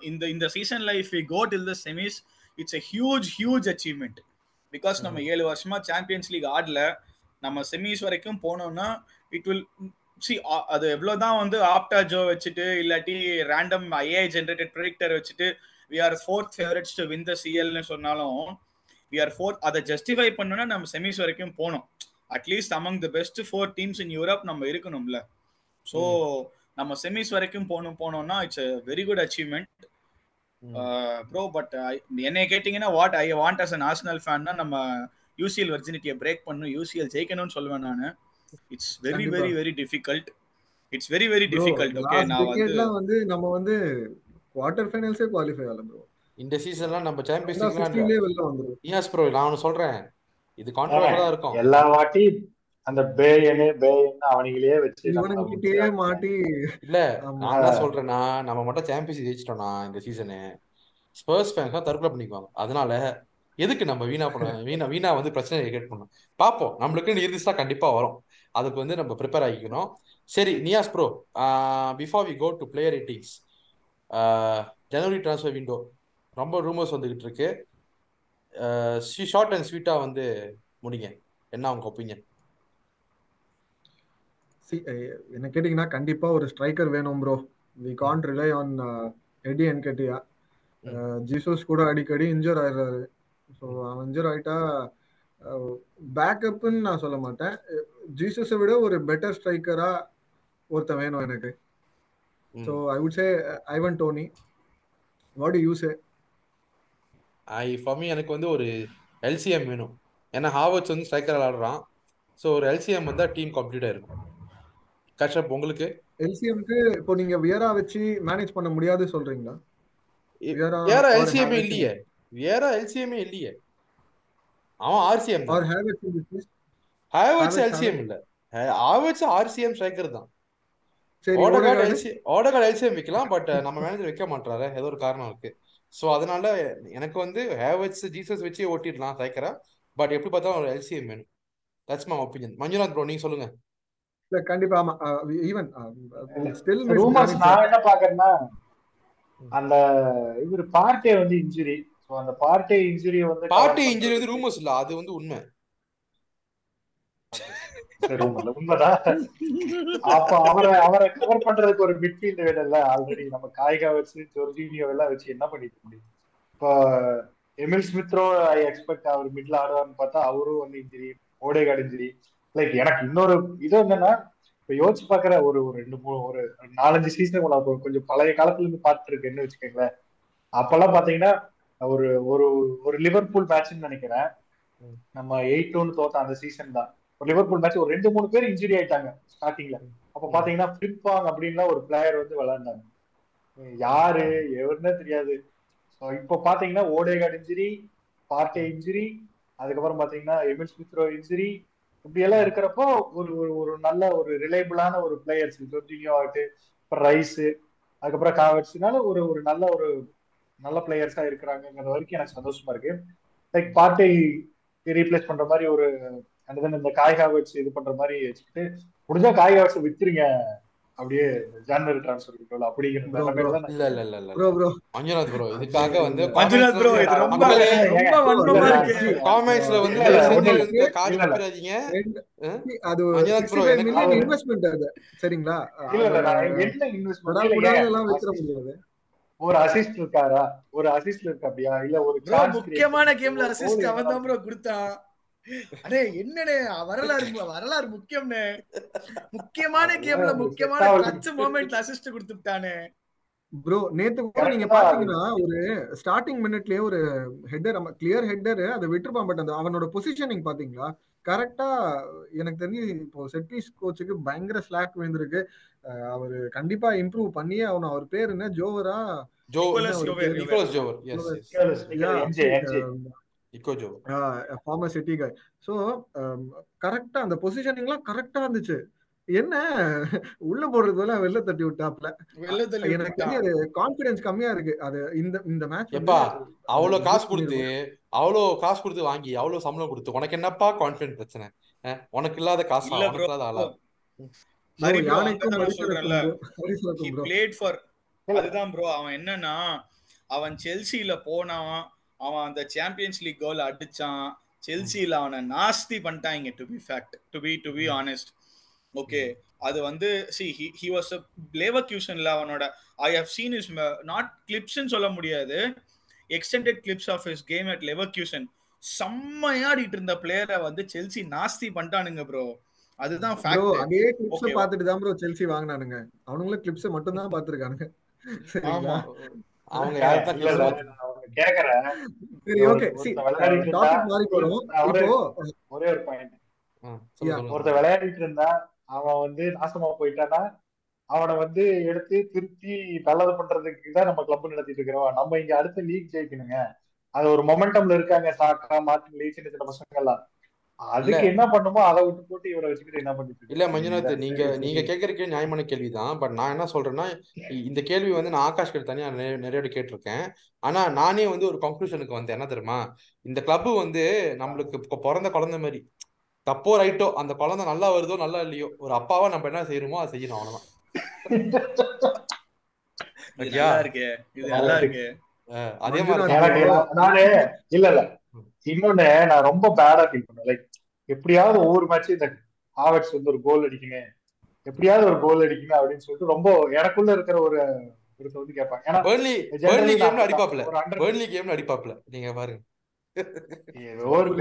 இந்த இந்த சீசன்ல if we go till the semis it's a huge huge achievement because நம்ம ஏழு வருஷமா சாம்பியன்ஸ் லீக் ஆடல. நம்ம செமிஸ் வரைக்கும் போனோம்னா இட் வில் சி அது எவ்வளவுதான் வந்து ஆப்டா ஜோ வச்சுட்டு இல்லாட்டி ரேண்டம் ஐஏ ஜென்ரேட்டட் ப்ரிடிக்டர் வச்சுட்டு we are fourth favourites to win the சிஎல்னு சொன்னாலும் வி ஆர் ஃபோர்த் அதை ஜஸ்டிஃபை பண்ணணும்னா நம்ம செமிஸ் வரைக்கும் போனோம் at least among the best four teams in Europe நம்ம இருக்கணும்ல. ஸோ நம்ம செமிஸ் வரைக்கும் போகணும் போனோம்னா it's a very good achievement bro but என்னை கேட்டிங்கன்னா what I want as an Arsenal ஃபேன்னா நம்ம யூசிஎல் வெர்ஜினிட்டியை பிரேக் பண்ணும் யூசிஎல் ஜெயிக்கணும்னு சொல்லுவேன் நான். It's very. Very very difficult it's very very Bro, difficult okay நான் வந்து வந்து நம்ம வந்து குவார்டர் ஃபைனல்ஸே குவாலிஃபை ஆகல ப்ரோ இந்த சீசன்லாம் நம்ம சாம்பியன்ஸ் சிக்ஸ்டீன்லேயே வெளில வந்துரும் இயாஸ் ப்ரோ நான் ஒன்று சொல்றேன். இது கான்ட்ரவர்ஷியலா தான் இருக்கும். எல்லா வாட்டி அந்த பேயனு பேயன்னு அவனிங்களே வச்சு முடிக்கிறாங்க. மாட்டி. இல்ல. நான் என்ன சொல்றேன்னா நம்ம மட்டும் சாம்பியன்ஸ் ஜெயிச்சிட்டோம்னா இந்த சீசனு ஸ்பர்ஸ் ஃபேன்ஸ் தற்கொலை பண்ணிக்குவாங்க. அதனால எதுக்கு நம்ம வீணா பண்ண வீணா வீணா வந்து பிரச்சனை கிரியேட் பண்ணணும்? பார்ப்போம். நம்மளுக்குன்னு இருந்துச்சுன்னா கண்டிப்பா வரும். அதுக்கு வந்து நம்ம ப்ரிப்பேர் ஆகிக்கணும். சரி Niyas bro before we go to player ratings January transfer window ரொம்ப ரூமர்ஸ் வந்துகிட்டு இருக்கு. ஷார்ட் அண்ட் ஸ்வீட்டா வந்து முடிங்க. என்ன உங்க ஒப்பீனியன் என்ன கேட்டிங்கன்னா கண்டிப்பா ஒரு ஸ்ட்ரைக்கர் வேணும் bro we can't rely on Eddie and Ketiah Jesus கூட அடிக்கடி இன்ஜூர் ஆயிடுறாரு. ஸோ அவன் இன்ஜூர் ஆயிட்டா பேக்கப்னு நான் சொல்ல மாட்டேன். ஜீசஸை விட ஒரு பெட்டர் ஸ்ட்ரைக்கரா ஒருத்தன் வேணும் எனக்கு. So I would say Ivan Toney what you say I for எனக்கு வந்து ஒரு எல்சிஎம் வேணும். ஏன்னா ஹாவர்ட்ஸ் வந்து ஸ்ட்ரைக்கர் ஆடுறான் ஸோ ஒரு எல்சிஎம் வந்தா டீம் கம்ப்ளீட்டாக இருக்கும். கஷ்டப் உங்களுக்கு? எல்சிஎம்க்கு இப்போ நீங்க வியரா வச்சு மேனேஜ் பண்ண முடியாது சொல்றீங்களா? வியரா Havertz இல்லையே. வேற எல்சிஎம்ஏ இல்லையே. அவன் ஆர்சிஎம் case? ஹாவர்ட்ஸ் எல்சிஎம் இல்ல. ஹாவர்ட்ஸ் ஆர்சிஎம் ஸ்ட்ரைக்கர் தான். சரி ஓடகார்டு எல்சி ஓடகார்டு எல்சிஎம் வைக்கலாம் பட் நம்ம மேனேஜர் வைக்க மாட்டாரு ஏதோ ஒரு காரணம் இருக்கு. ஸோ அதனால எனக்கு வந்து ஹேவர்ட்ஸ் ஜீசஸ் வச்சு ஓட்டிடலாம் ஸ்ட்ரைக்கரா பட் எப்படி பார்த்தாலும் ஒரு எல்சிஎம் வேணும். That's my opinion Manjunath bro நீங்க சொல்லுங்க. இல்ல கண்டிப்பா ஆமா. ஈவன் ஸ்டில் ரூமர்ஸ் நான் என்ன பாக்குறேன்னா அந்த இவர் பார்ட்டே வந்து இன்ஜுரி அந்த பார்ட்டே இன்ஜுரி வந்து பார்ட்டி இன்ஜுரி வந்து ரூமர்ஸ் இல்ல அது வந்து உண்மை. அப்ப அவரை அவரை கவர் பண்றதுக்கு ஒரு மிட்ஃபீல்ட் வேணும்ல ஆல்ரெடி நம்ம காய்கா வச்சு ஜொர்ஜினியோ எல்லாம் வச்சு என்ன பண்ணிக்க முடியும்? இப்போ எமில் ஸ்மித்ரோ ஐ எக்ஸ்பெக்ட் அவர் மிட்ல ஆடுவார்னு பார்த்தா அவரும் வந்து இன்ஜுரி ஓடேகார்டு இன்ஜுரி லைக் எனக்கு இன்னொரு இது என்னன்னா இப்ப யோசிச்சு பாக்குற ஒரு ஒரு ரெண்டு மூணு ஒரு நாலஞ்சு சீசன் கொஞ்சம் பழைய காலத்துல இருந்து பார்த்துட்டு இருக்கேன்னு வச்சுக்கோங்களேன். அப்பெல்லாம் பாத்தீங்கன்னா ஒரு ஒரு ஒரு லிவர்பூல் மேட்ச்னு நினைக்கிறேன். நம்ம எயிட் ஒன்னு தோத்த அந்த சீசன் தான். ஒரு லிவர்பூல் மேட்ச் ஒரு ரெண்டு மூணு பேர் இன்ஜுரி ஆயிட்டாங்க ஸ்டார்டிங்ல அப்ப பாத்தீங்கன்னா பிளிப்பாங் அப்படின்லாம் ஒரு பிளேயர் வந்து விளையாண்டாங்க. யாரு? எவருன்னே தெரியாது. ஸோ இப்போ பாத்தீங்கன்னா ஓடேகார்ட் இன்ஜுரி பார்ட்டே இன்ஜுரி அதுக்கப்புறம் பாத்தீங்கன்னா எமில் ஸ்மித்ரோ இன்ஜுரி இப்படி எல்லாம் இருக்கிறப்போ ஒரு ஒரு ஒரு நல்ல ஒரு ரிலேபிளான ஒரு பிளேயர்ஸ் ஜொர்ஜினியோ ஆகட்டு அப்புறம் ரைஸ் அதுக்கப்புறம் காவட்ஸ்னால ஒரு ஒரு நல்ல ஒரு நல்ல பிளேயர்ஸா இருக்கிறாங்கிற வரைக்கும் எனக்கு சந்தோஷமா இருக்கு. லைக் பார்ட்டை ரீப்ளேஸ் பண்ற மாதிரி ஒரு அந்த then இந்த காய் ஹாவர்ட்ஸ் இது பண்ற மாதிரி வச்சுக்கிட்டு முடிஞ்சா காய் ஹாவர்ட்ஸ் வித்துருங்க. அப்படியே ஜான்வரி டிரான்ஸ்ஃபர் அப்படிங்கிற தான் ப்ரோ ப்ரோ மஞ்சுநாத் ப்ரோ இதுக்காக வந்து மஞ்சுநாத் ப்ரோ இது ரொம்ப மக்களே, ரொம்ப வன்மமா இருக்கு. காமெண்ட்ஸ்ல வந்து. தப்பிடாதீங்க அது மஞ்சுநாத் bro, 65 எனக்கு மில்லியன் அவரு- இன்வெஸ்ட்மெண்ட் அது. சரிங்களா? இல்ல இல்ல என்ன எல்லாம் வித்துற முடியாது. ஒரு அசிஸ்ட் இருக்காரா? ஒரு அசிஸ்ட் இருக்கா அப்படியா? இல்ல ஒரு முக்கியமான கேம்ல அசிஸ்ட் அவன் தான் ப்ரோ கொடுத்தான். அடே என்னடே வரலாறு வரலாறு முக்கியம்னு. முக்கியமான கேம்ல முக்கியமான. கிளட்ச் மொமெண்ட்ல அசிஸ்ட் கொடுத்துட்டானே. ப்ரோ நேத்து கூட நீங்க. பாத்தீங்கன்னா ஒரு ஸ்டார்டிங் மினிட்லயே ஒரு ஹெட்டர் கிளியர் ஹெட்டர் அதை விட்டுருப்பான். பட் அந்த அவனோட பொசிஷனிங் பாத்தீங்களா? கரெக்டா எனக்கு தெரிஞ்சு இப்போ செட் பீஸ் கோச்சுக்கு பயங்கர ஸ்லாக் விழுந்திருக்கு. அஹ் அவரு கண்டிப்பா இம்ப்ரூவ் பண்ணியே அவன் அவர் பேர் என்ன? ஜோவர் ஃபார்மர் சிட்டி காய் ஸோ கரெக்டா அந்த பொசிஷனிங்லாம் கரெக்டா இருந்துச்சு. என்ன? உள்ள போடுறதுல வெளில தட்டி விட்டாப்ல எனக்கு கான்பிடன்ஸ் கம்மியா இருக்கு. அது இந்த இந்த மேட்ச் எப்பா அவ்வளவு காசு கொடுத்து அவ்வளவு காசு கொடுத்து வாங்கி அவ்வளவு சம்பளம் கொடுத்து உனக்கு என்னப்பா கான்பிடன்ட் பிரச்சனை? உனக்கு இல்லாத காசா? இல்ல உனக்கு. இல்லாத ஆளா? அதுதான் ப்ரோ அவன் என்னன்னா அவன் செல்சியில போனான். அவன் அந்த சாம்பியன்ஸ் லீக் கோல் அடிச்சான். செல்சியில அவனை நாஸ்தி பண்ணிட்டாங்க to be fact to be to be honest okay அது வந்து சி ஹி வாஸ் லேவக்யூஷன்ல அவனோட I have seen is not கிளிப்ஸ்ன்னு சொல்ல முடியாது extended clips of his game at Leverkusen செம்மையாடிட்டு இருந்த பிளேயரை வந்து செல்சி நாஸ்தி பண்ணிட்டானுங்க ப்ரோ அதுதான் அதே கிளிப்ஸ் Okay. பார்த்துட்டு தான் ப்ரோ செல்சி வாங்கினானுங்க. அவனுங்களும் கிளிப்ஸ் மட்டும் தான் பாத்துருக்கானுங்க ஆமா. அவங்க கேக்குறேன் சரி. ஓகே டாபிக் மாறி போறோம் ஒரே ஒரு பாயிண்ட். ஒருத்தன் விளையாடிட்டு இருந்தா அவன் வந்து நாசமா போயிட்டானா அவனை வந்து எடுத்து திருத்தி நல்லது பண்றதுக்கு தான் நம்ம கிளப் நடத்திட்டு இருக்கிறோம். நம்ம இங்க அடுத்த லீக் ஜெயிக்கணுங்க. அது ஒரு மொமெண்டம்ல இருக்காங்க சாக்கா மார்டின் லீ சின்ன சின்ன பசங்க எல்லாம் அதுக்கு என்ன பண்ணுமோ அதை விட்டு போட்டு இவரை வச்சுக்கிட்டு என்ன பண்ணிட்டு இல்ல? மஞ்சுநாத் நீங்க. நீங்க கேட்கற கேள்வி நியாயமான கேள்விதான். பட் நான் என்ன சொல்றேன்னா இந்த கேள்வி வந்து நான் ஆகாஷ் கிட்ட தனியா நிறைய கேட்டிருக்கேன். ஆனா நானே வந்து ஒரு கன்க்ளூஷனுக்கு வந்தேன். என்ன தெரியுமா? இந்த கிளப் வந்து நம்மளுக்கு பிறந்த குழந்தை மாதிரி. தப்போ ரைட்டோ அந்த குழந்தை நல்லா வருதோ நல்லா இல்லையோ ஒரு அப்பாவா நம்ம என்ன செய்யணுமோ அதை செய்யணும் அவ்வளவுதான். அதே மாதிரி நானு இல்ல இல்ல. இன்னொன்னு நான் ரொம்ப பேடா ஃபீல் பண்ணேன் லைக் எப்படியாவது ஒவ்வொரு மேட்ச் இந்த ஹாவர்ட்ஸ் வந்து ஒரு கோல் அடிக்கணும் எப்படியாவது ஒரு கோல் அடிக்கணும் அப்படின்னு சொல்லிட்டு ரொம்ப எனக்குள்ள இருக்கிற ஒரு ஒருத்தர் வந்து கேட்பாங்க. ஏன்னா அடிப்பாப்ல நீங்க பாருங்க. எனக்கு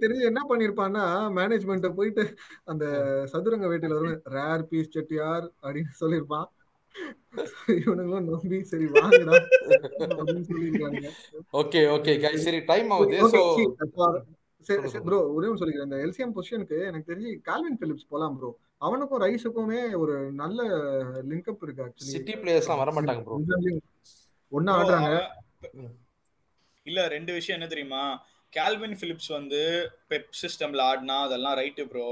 தெரிஞ்சு என்ன பண்ணிருப்பான்னா மேனேஜ்மெண்ட்ட போயிட்டு அந்த சதுரங்க வேட்டையில வரும் ரேர் பீஸ் செட்டியார் அப்படின்னு சொல்லியிருப்பான். இவனுங்களும் நம்பி சரி வாங்குடா ஓகே ஓகே சரி டைம் ஆகுது. சரி ப்ரோ ஒரே ஒன்று சொல்லிக்கிறேன். இந்த எல்சிஎம் பொசிஷனுக்கு எனக்கு தெரிஞ்சு கால்வின் பிலிப்ஸ் போலாம் ப்ரோ அவனுக்கும் ரைஸுக்குமே ஒரு நல்ல லிங்க்அப் இருக்கு ஆக்சுவலி சிட்டி பிளேயர்ஸ்லாம் வர மாட்டாங்க ப்ரோ Bro, ஆடுறாங்க இல்ல ரெண்டு விஷயம் என்ன தெரியுமா? கால்வின் பிலிப்ஸ் வந்து பெப் சிஸ்டம்ல ஆடினா அதெல்லாம் ரைட்டு ப்ரோ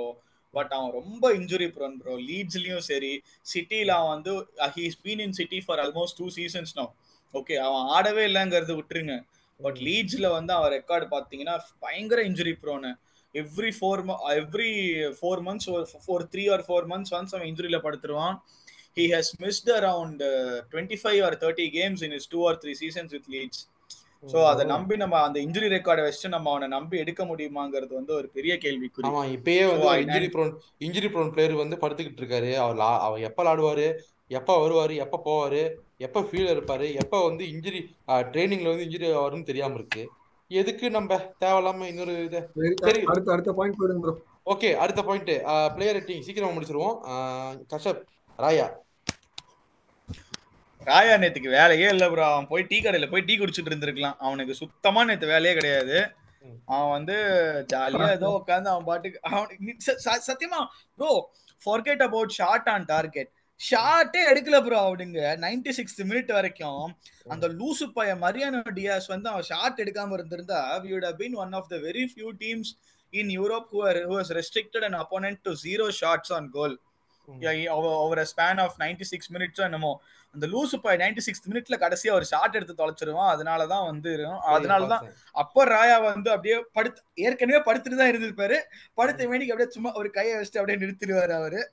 பட் அவன் ரொம்ப இன்ஜுரி ப்ரோன் ப்ரோ லீட்ஸ்லயும் சரி சிட்டில அவன் வந்து he's been in City for almost two seasons no okay அவன் ஆடவே இல்லைங்கிறது விட்டுருங்க. பட் லீட்ஸ்ல வந்து அவன் ரெக்கார்டு பாத்தீங்கன்னா பயங்கர injury prone every four every four months four three or four months once அவன் இன்ஜுரியில படுத்துருவான். He has missed around twenty five or thirty games in is two or three seasons with Leeds so அதை நம்பி நம்ம அந்த injury ரெக்கார்டை வச்சு நம்ம அவனை நம்பி எடுக்க முடியுமாங்கிறது வந்து ஒரு பெரிய கேள்விக்குறி. ஆமா இப்பயே வந்து injury prone injury prone player வந்து படுத்துக்கிட்டு இருக்காரு. அவர் அவர் எப்ப விளாடுவாரு? எப்ப வருவாரு? எப்ப போவாரு? எப்ப ஃபீல் இருப்பாரு எப்ப வந்து இன்ஜுரி ட்ரைனிங்ல வந்து இன்ஜுரி வரும்னு தெரியாம இருக்கு. எதுக்கு நம்ம தேவையில்லாம இன்னொரு இது சரி, அடுத்த அடுத்த பாயிண்ட் போயிடுங்க ப்ரோ ஓகே அடுத்த பாயிண்ட் பிளேயர் ரேட்டிங் சீக்கிரமா முடிச்சிருவோம். ஆஹ் கஷப் ராயா. ராயா நேத்துக்கு வேலையே இல்ல ப்ரோ அவன் போய் டீ கடையில போய் டீ குடிச்சிட்டு இருந்திருக்கலாம். அவனுக்கு சுத்தமா நேத்து வேலையே கிடையாது. அவன் வந்து ஜாலியா ஏதோ உட்காந்து அவன் பாட்டுக்கு அவனுக்கு சத்தியமா bro forget about shot on target ஷார்ட்டே எடுக்கல ப்ரோ அவனுங்க. நைன்டி சிக்ஸ்த் மினிட் வரைக்கும் அந்த லூசு பைய மரியானோ டியாஸ் வந்து அவன் ஷார்ட் எடுக்காம இருந்திருந்தா of the very few teams in Europe who are who has restricted an opponent to zero shots on goal. ம். Over span of ninety six மினிட்ஸோ என்னமோ. அந்த லூசு பாய் நைன்டி சிக்ஸ் மினிட்ல கடைசியா ஒரு ஷாட் எடுத்து தொலைச்சிருவான். அதனாலதான் வந்து அதனாலதான் பார்த்தேன். அப்ப ராயா வந்து அப்படியே படுத்து ஏற்கனவே படுத்துட்டு தான் இருந்திருப்பாரு. படுத்த வேண்டிக்கு அப்படியே சும்மா ஒரு கையை வச்சுட்டு அப்படியே நிறுத்திடுவாரு அவரு.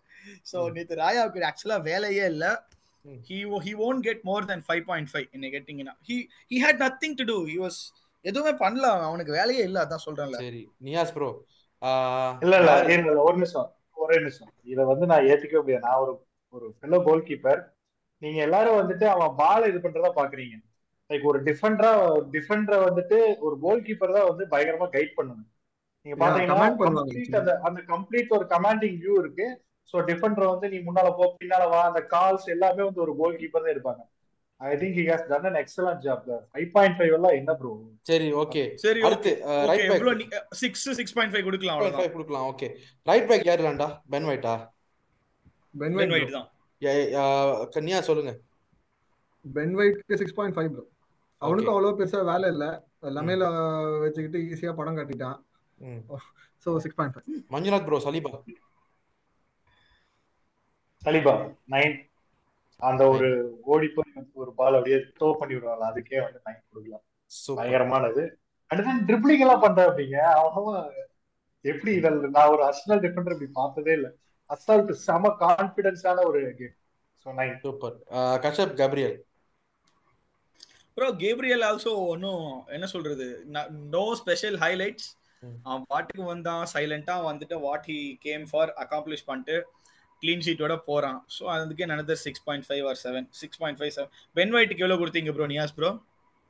சோ. நேத்து ராயாவுக்கு ஆக்சுவலா வேலையே இல்ல. ம். he wo- he won't get more than 5.5 என்ன கேட்டிங்கன்னா. He he had nothing to do. He was எதுவுமே பண்ணல. அவன். அவனுக்கு வேலையே இல்ல. அதான் சொல்றேன்ல. சரி. நியாஸ் ப்ரோ இல்ல இல்ல. இல்ல, ஒரு நிமிஷம். ஒரே நிமிஷம். இத வந்து நான் ஏத்துக்கவே முடியாது. நான் ஒரு ஒரு ஃபெல்லோ கோல் கீப்பர் நீங்க எல்லாரும் வந்துட்டு அவன் பால் இது பண்றதா பாக்குறீங்க. லைக் ஒரு டிஃபெண்டரா டிஃபெண்டரை வந்துட்டு ஒரு கோல் கீப்பர் தான் வந்து பயங்கரமா கைட் பண்ணணும். நீங்க பாத்தீங்கன்னா அந்த கம்ப்ளீட் ஒரு கமாண்டிங் வியூ இருக்கு. சோ டிஃபெண்டர் வந்து நீ முன்னால போ பின்னால வா. அந்த கால்ஸ் எல்லாமே வந்து ஒரு கோல் கீப்பர் தான் இருப்பாங்க I think he has done an excellent job five point five எல்லாம் என்ன ப்ரோ சரி ஓகே சரி அடுத்து ரைட் பேக் எவ்வளவு சிக்ஸ் சிக்ஸ் பாயிண்ட் ஃபைவ் கொடுக்கலாம் அவ்வளவுதான். கொடுக்கலாம் ஓகே ரைட் பேக் யார் விளாண்டா பென் ஒயிட்டா பென் ஒயிட் தான். கன்யா சொல்லுங்க. பென் ஒயிட்க்கு சிக்ஸ் பாயிண்ட் ஃபைவ் ப்ரோ அவனுக்கும் அவ்வளோ பெருசா வேலை இல்ல. லமேல வச்சுக்கிட்டு ஈஸியா படம் காட்டிட்டான். So point five Manjunath bro Saliba Saliba nine அந்த ஒரு ஓடி போய் ஒரு பால் அப்படியே த்ரோ பண்ணி விடுவாங்க அதுக்கே வந்து நைன் கொடுக்கலாம். பயங்கரமானது. அடுத்து ட்ரிப்ளிங் எல்லாம் பண்ற அப்படிங்க. அவனும் எப்படி இதில் நான் ஒரு அர்சனல் டிஃபெண்டர் இப்படி பார்த்ததே இல்ல. அசால்ட் செம கான்பிடன்ஸான ஒரு game so nine super. Kashyap Gabriel. Bro Gabriel also ஒன்றும் என்ன சொல்றது? No special highlights. அவன் பாட்டுக்கு வந்தான் சைலண்டா வந்துட்டு what he came for accomplish பண்ணிட்டு க்ளீன் ஷீட்டோட போறான். ஸோ அதுக்கே நடந்தது six point five or seven six point five seven Ben ஒயிட்டுக்கு எவ்வளோ கொடுத்தீங்க bro Niyas bro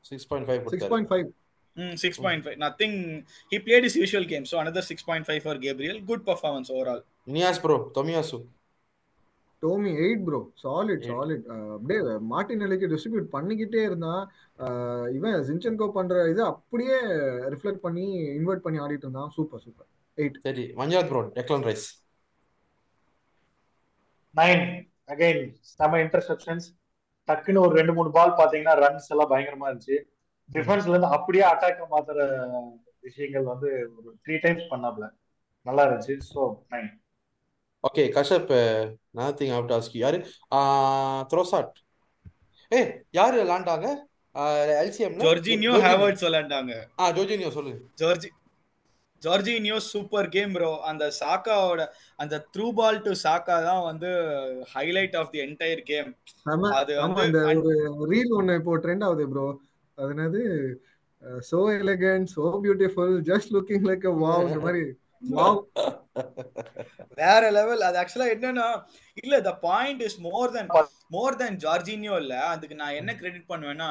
six point five six point five ம் six point five nothing he played is usual game so another six point five for Gabriel good performance overall Niyas bro Tomiyasu Tomi eight bro solid Eight. Solid அப்படியே மார்டின் நிலைக்கு distribute பண்ணிக்கிட்டே இருந்தான். அஹ் இவன் Zinchenko பண்ற இது அப்படியே ரிஃப்ளெக்ட் பண்ணி இன்வெர்ட் பண்ணி ஆடிட்டு இருந்தான். சூப்பர் சூப்பர் எயிட் சரி Manjunath bro Declan Rice nine again செம இன்டர்செப்ஷன்ஸ் டக்குன்னு ஒரு ரெண்டு மூணு பால் பாத்தீங்கன்னா ரன்ஸ் எல்லாம் பயங்கரமா இருந்துச்சு. டிஃபென்ஸ்ல இருந்து அப்படியே அட்டாக்க மாத்துற விஷயங்கள் வந்து ஒரு த்ரீ டைம்ஸ் பண்ணாப்ல. நல்லா இருந்துச்சு. So nine okay Kashyap nothing out ASCII யாரு? த்ரோசாட் ஏ யாரு விளாண்டாங்க எல்சிஎம்ல ஜார்ஜினியோ ஹேவர்ட்ஸ் விளையாண்டாங்க. ஆ ஜோஜினியோ சொல்லுங்க Jorge Jorginho super game bro அந்த சாக்காவோட அந்த த்ரூ பால் டு சாக்கா தான் வந்து highlight of the entire game அது வந்து அந்த ஒரு ரீல் ஒண்ணு இப்போ ட்ரெண்ட் ஆகுது ப்ரோ அது என்னது? So elegant so beautiful just looking like a wow இந்த மாதிரி. வாவ் வேற லெவல் அது ஆக்சுவலா என்னன்னா இல்ல the point is more than more than Jorginho இல்ல. அதுக்கு நான் என்ன கிரெடிட் பண்ணுவேன்னா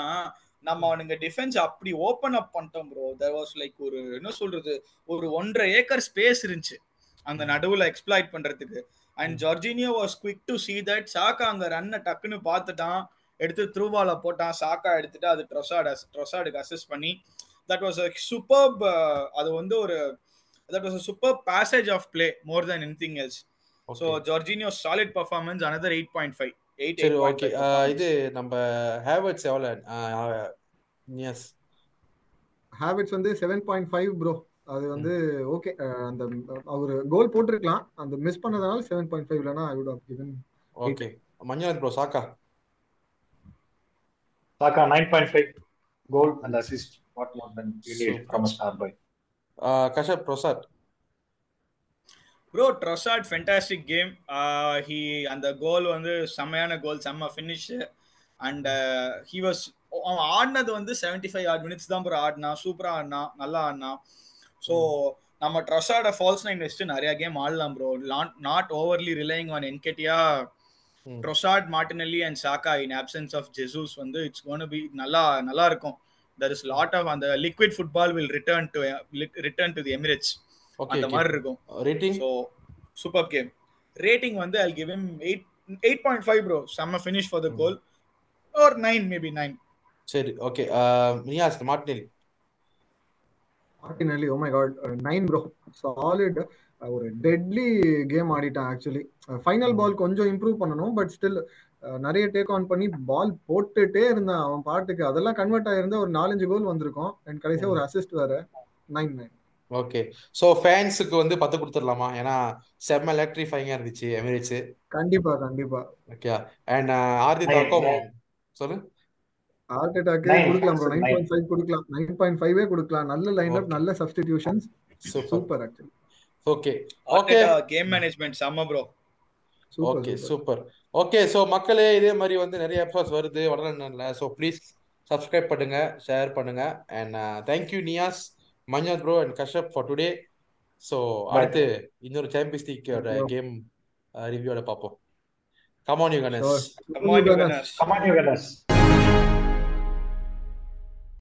நம்ம அவனுங்க டிஃபென்ஸ் அப்படி ஓபன் அப் பண்ணிட்டோம் ப்ரோ தேர் வாஸ் லைக் ஒரு என்ன சொல்றது ஒரு ஒன்றரை ஏக்கர் ஸ்பேஸ் இருந்துச்சு. அந்த நடுவுல எக்ஸ்ப்ளாய்ட் பண்றதுக்கு. And Jorginho was quick to see that Saka அங்க ரன்னை டக்குன்னு பார்த்துட்டான். எடுத்து த்ரூபால போட்டான். சாக்கா எடுத்துட்டு அது ட்ரொசாட் ட்ரொசாடுக்கு அசிஸ்ட் பண்ணி தட் வாஸ் அ சூப்பர்ப் அது வந்து ஒரு that was a super passage of play more than anything else so Jorginho solid performance another eight point five சரி ஓகே இது நம்ம ஹேவர்ட்ஸ் எவ்வளோ எஸ் ஹேபிட்ஸ் வந்து செவன் பாயிண்ட் ஃபைவ் ப்ரோ அது வந்து ஓகே அந்த அவர் கோல் போட்டிருக்கலாம். அந்த மிஸ் பண்ணதுனால செவன் பாயிண்ட் ஃபைவ் இல்லைனா I would have given okay Manjunath bro Saka? Saka nine point five goal and assist what more than you need from star boy Kashyap Trossard bro Trossard fantastic game he அந்த goal வந்து செம்மையான கோல் செம்ம finish and he was அவன் ஆடினது வந்து seventy five odd minutes தான் bro ஆடினா சூப்பராக ஆடினா நல்லா ஆடினா. ஸோ நம்ம ட்ரொசாட ஃபால்ஸ் நைன் வச்சுட்டு நிறைய கேம் ஆடலாம் bro not overly relying on Nketiah Trossard Martinelli and Saka in absence of Jesus வந்து இட்ஸ் கோன் பி நல்லா நல்லா இருக்கும். There is lot of அந்த liquid football will return to return to the Emirates. Okay அந்த மாதிரி இருக்கும். Rating so super game rating வந்து I give him eight eight point five bro செம்ம ஃபினிஷ் ஃபார் த கோல் ஒரு nine maybe nine சரி okay Niyas Martinelli. Martinelli oh my God nine bro solid ஒரு deadly game ஆடிட்டான் actually final ball கொஞ்சம் improve பண்ணணும் but still நிறைய take on பண்ணி ball போட்டுட்டே இருந்தான் அவன் பாட்டுக்கு. அதெல்லாம் கன்வெர்ட் ஆயிருந்தா ஒரு நாலஞ்சு கோல் வந்திருக்கும். அண்ட் கடைசியா ஒரு அசிஸ்ட் வேற. நைன் நைன் ஓகே ஸோ ஃபேன்ஸுக்கு வந்து பத்து கொடுத்துடலாமா? ஏன்னா செம்ம எலக்ட்ரிஃபைங்காக இருந்துச்சு எமிரேட்ஸ் கண்டிப்பா கண்டிப்பா. ஓகே அண்ட் தாக்கம் nine. சொல்லு. ஹார்ட் Nine, கொடுக்கலாம் bro nine. Nine point five கொடுக்கலாம். நைன் பாயிண்ட் ஃபைவே கொடுக்கலாம். நல்ல லைன் அப் Okay. நல்ல substitutions super super actually okay okay game management செம்ம bro okay super okay so மக்களே இதே மாதிரி வந்து நிறைய எபிசோட்ஸ் வருது. வளரணும்ல ஸோ ப்ளீஸ் சப்ஸ்கிரைப் பண்ணுங்க ஷேர் பண்ணுங்க. And thank you Niyas Manjunath bro and Kashyap for today so அடுத்து இன்னொரு சாம்பியன்ஸ் லீக்கோட. கேம் ரிவ்யூவோட பார்ப்போம். Come on you Ganesh Sure. Come on,